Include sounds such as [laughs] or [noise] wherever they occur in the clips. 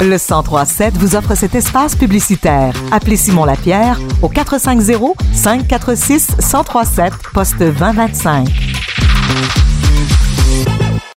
Le 1037 vous offre cet espace publicitaire. Appelez Simon Lapierre au 450 546 1037 poste 2025.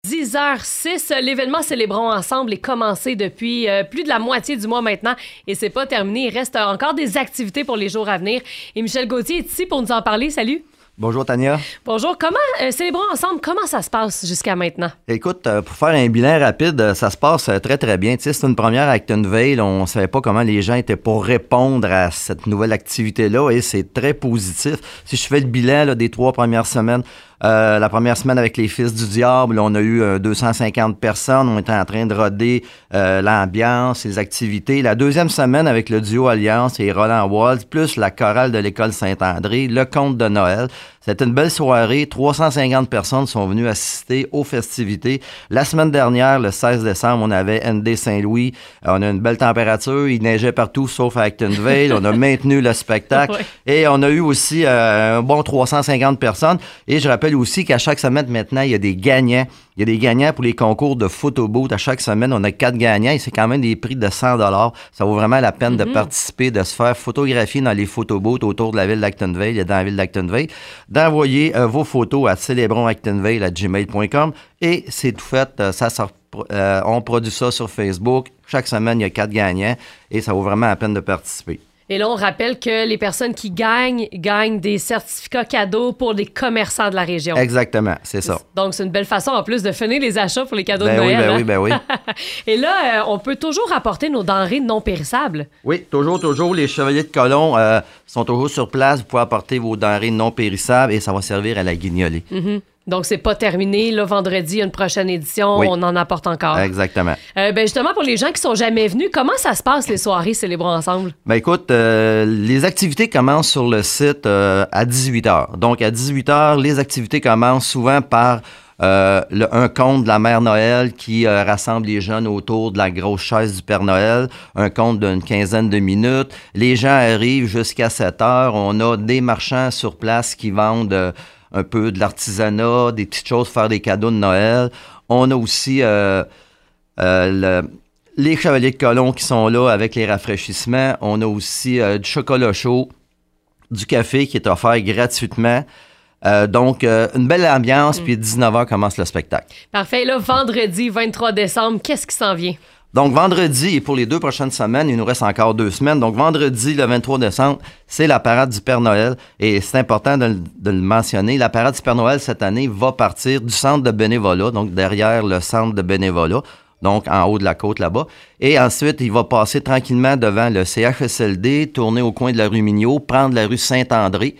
10h06, l'événement Célébrons ensemble est commencé depuis euh, plus de la moitié du mois maintenant et c'est pas terminé. Il reste encore des activités pour les jours à venir. Et Michel Gauthier est ici pour nous en parler. Salut. Bonjour Tania. Bonjour. Comment euh, célébrons ensemble Comment ça se passe jusqu'à maintenant? Écoute, euh, pour faire un bilan rapide, euh, ça se passe très très bien. Tu sais, c'est une première Actonville. On savait pas comment les gens étaient pour répondre à cette nouvelle activité là et c'est très positif. Si je fais le bilan là, des trois premières semaines, euh, la première semaine avec les Fils du Diable, on a eu euh, 250 personnes. On était en train de roder euh, l'ambiance, les activités. La deuxième semaine avec le duo Alliance et Roland Walls, plus la chorale de l'école Saint-André, le conte de Noël. C'était une belle soirée. 350 personnes sont venues assister aux festivités. La semaine dernière, le 16 décembre, on avait ND Saint-Louis. Euh, on a une belle température. Il neigeait partout sauf à Actonville. on a [laughs] maintenu le spectacle. Ouais. Et on a eu aussi euh, un bon 350 personnes. Et je rappelle aussi qu'à chaque semaine maintenant, il y a des gagnants. Il y a des gagnants pour les concours de photoboot. À chaque semaine, on a quatre gagnants et c'est quand même des prix de 100 Ça vaut vraiment la peine de participer, de se faire photographier dans les photoboats autour de la ville d'Actonville et dans la ville d'Actonville, d'envoyer euh, vos photos à célébronactonville@gmail.com et c'est tout fait. Euh, ça sort, euh, on produit ça sur Facebook. Chaque semaine, il y a quatre gagnants et ça vaut vraiment la peine de participer. Et là, on rappelle que les personnes qui gagnent gagnent des certificats cadeaux pour les commerçants de la région. Exactement, c'est ça. Donc, c'est une belle façon en plus de finir les achats pour les cadeaux Ben de oui, Noël. ben hein? oui, ben oui. [laughs] Et là, euh, on peut toujours apporter nos denrées non périssables. Oui, toujours, toujours. Les chevaliers de colon euh, sont toujours sur place. Vous pouvez apporter vos denrées non périssables et ça va servir à la guignolée. Donc, c'est pas terminé. Là, vendredi, il y a une prochaine édition. Oui. On en apporte encore. Exactement. Euh, ben justement, pour les gens qui sont jamais venus, comment ça se passe les soirées Célébrons ensemble? Ben écoute, euh, les activités commencent sur le site euh, à 18h. Donc à 18h, les activités commencent souvent par euh, le- un conte de la Mère Noël qui euh, rassemble les jeunes autour de la grosse chaise du Père Noël, un conte d'une quinzaine de minutes. Les gens arrivent jusqu'à 7 heures. On a des marchands sur place qui vendent euh, un peu de l'artisanat, des petites choses pour faire des cadeaux de Noël. On a aussi euh, euh, le- les chevaliers de colon qui sont là avec les rafraîchissements. On a aussi euh, du chocolat chaud, du café qui est offert gratuitement. Euh, donc, euh, une belle ambiance, puis 19h commence le spectacle. Parfait. Là, vendredi 23 décembre, qu'est-ce qui s'en vient? Donc, vendredi, et pour les deux prochaines semaines, il nous reste encore deux semaines. Donc, vendredi, le 23 décembre, c'est la parade du Père Noël. Et c'est important de, le- mentionner. La parade du Père Noël, cette année, va partir du centre de bénévolat, donc derrière le centre de bénévolat, donc en haut de la côte là-bas. Et ensuite, il va passer tranquillement devant le CHSLD, tourner au coin de la rue Mignot, prendre la rue Saint-André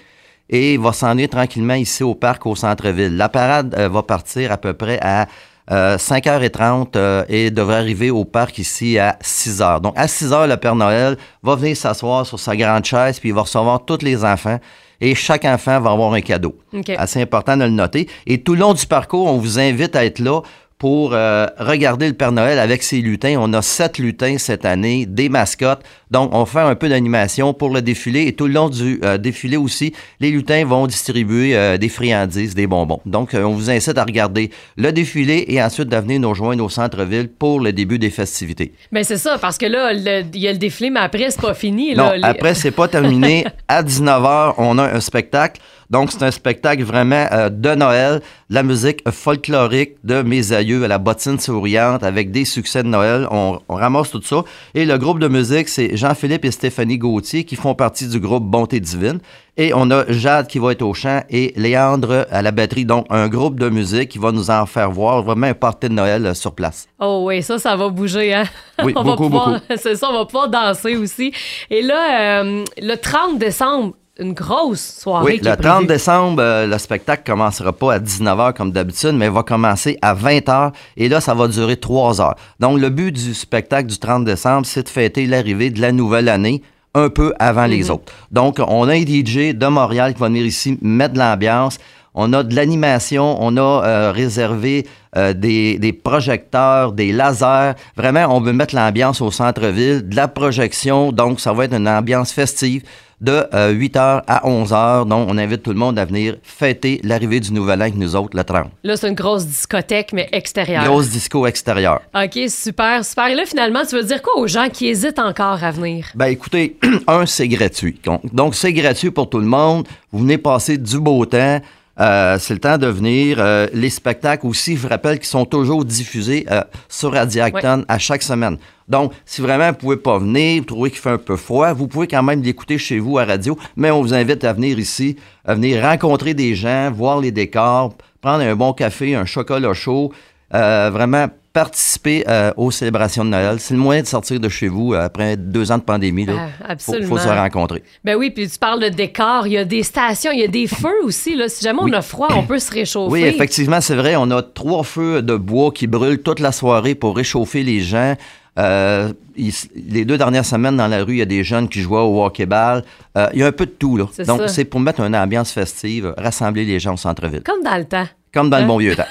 et il va s'en aller tranquillement ici au parc au centre-ville. La parade euh, va partir à peu près à euh, 5h30 euh, et devrait arriver au parc ici à 6h. Donc à 6h, le Père Noël va venir s'asseoir sur sa grande chaise puis il va recevoir tous les enfants et chaque enfant va avoir un cadeau. Assez important de le noter. Et tout le long du parcours, on vous invite à être là pour euh, regarder le Père Noël avec ses lutins. On a sept lutins cette année, des mascottes. Donc, on fait un peu d'animation pour le défilé. Et tout le long du euh, défilé aussi, les lutins vont distribuer euh, des friandises, des bonbons. Donc, euh, on vous incite à regarder le défilé et ensuite de venir nous rejoindre au centre-ville pour le début des festivités. Ben c'est ça, parce que là, il y a le défilé, mais après, c'est pas fini. Non, là, Les- après, c'est pas terminé. [laughs] à 19h, on a un spectacle. Donc, c'est un spectacle vraiment euh, de Noël, de la musique folklorique de mes aïeux à la bottine souriante avec des succès de Noël. On, on ramasse tout ça. Et le groupe de musique, c'est Jean-Philippe et Stéphanie Gauthier qui font partie du groupe Bonté Divine. Et on a Jade qui va être au chant et Léandre à la batterie. Donc, un groupe de musique qui va nous en faire voir vraiment un party de Noël euh, sur place. Oh oui, ça, ça va bouger, hein? [laughs] Oui, on va beaucoup, pouvoir, beaucoup. [laughs] C'est ça, on va pouvoir danser aussi. Et là, euh, le 30 décembre, une grosse soirée Oui, qui est le 30 prévue. décembre, euh, le spectacle commencera pas à 19h comme d'habitude, mais va commencer à 20h et là, ça va durer 3 heures. Donc, le but du spectacle du 30 décembre, c'est de fêter l'arrivée de la nouvelle année un peu avant les autres. Donc, on a un DJ de Montréal qui va venir ici mettre de l'ambiance. On a de l'animation, on a euh, réservé euh, des, des projecteurs, des lasers. Vraiment, on veut mettre l'ambiance au centre-ville, de la projection, donc ça va être une ambiance festive. De 8h à 11h. Donc, on invite tout le monde à venir fêter l'arrivée du Nouvel An avec nous autres le 30. Là, c'est une grosse discothèque, mais extérieur. Grosse disco extérieure. OK, super, super. Et là, finalement, tu veux dire quoi aux gens qui hésitent encore à venir? Ben écoutez, [clears throat] un, c'est gratuit. Donc, c'est gratuit pour tout le monde. Vous venez passer du beau temps. Euh, c'est le temps de venir. Euh, les spectacles aussi, je vous rappelle qu'ils sont toujours diffusés euh, sur Radiacton à chaque semaine. Donc, si vraiment vous pouvez pas venir, vous trouvez qu'il fait un peu froid, vous pouvez quand même l'écouter chez vous à radio, mais on vous invite à venir ici, à venir rencontrer des gens, voir les décors, prendre un bon café, un chocolat chaud, vraiment participer euh, aux célébrations de Noël. C'est le moyen de sortir de chez vous après deux ans de pandémie. Il ah, faut, se rencontrer. Ben oui, puis tu parles de décor. Il y a des stations, il y a des feux aussi. Là. Si jamais on a froid, on peut se réchauffer. Oui, effectivement, c'est vrai. On a trois feux de bois qui brûlent toute la soirée pour réchauffer les gens. Euh, les deux dernières semaines dans la rue, il y a des jeunes qui jouent au hockey-ball. Euh, il y a un peu de tout. Là. Donc, c'est pour mettre une ambiance festive, rassembler les gens au centre-ville. Comme dans le temps. Comme dans le bon vieux temps.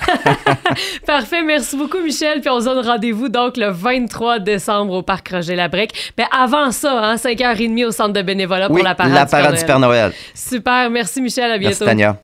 [laughs] Parfait. Merci beaucoup, Michel. Puis on se donne rendez-vous donc le 23 décembre au Parc Roger-Labrec. Mais avant ça, hein, 5h30 au centre de bénévolat pour la parade, la parade du Père Noël. Super. Merci, Michel. À bientôt. Merci, Tania.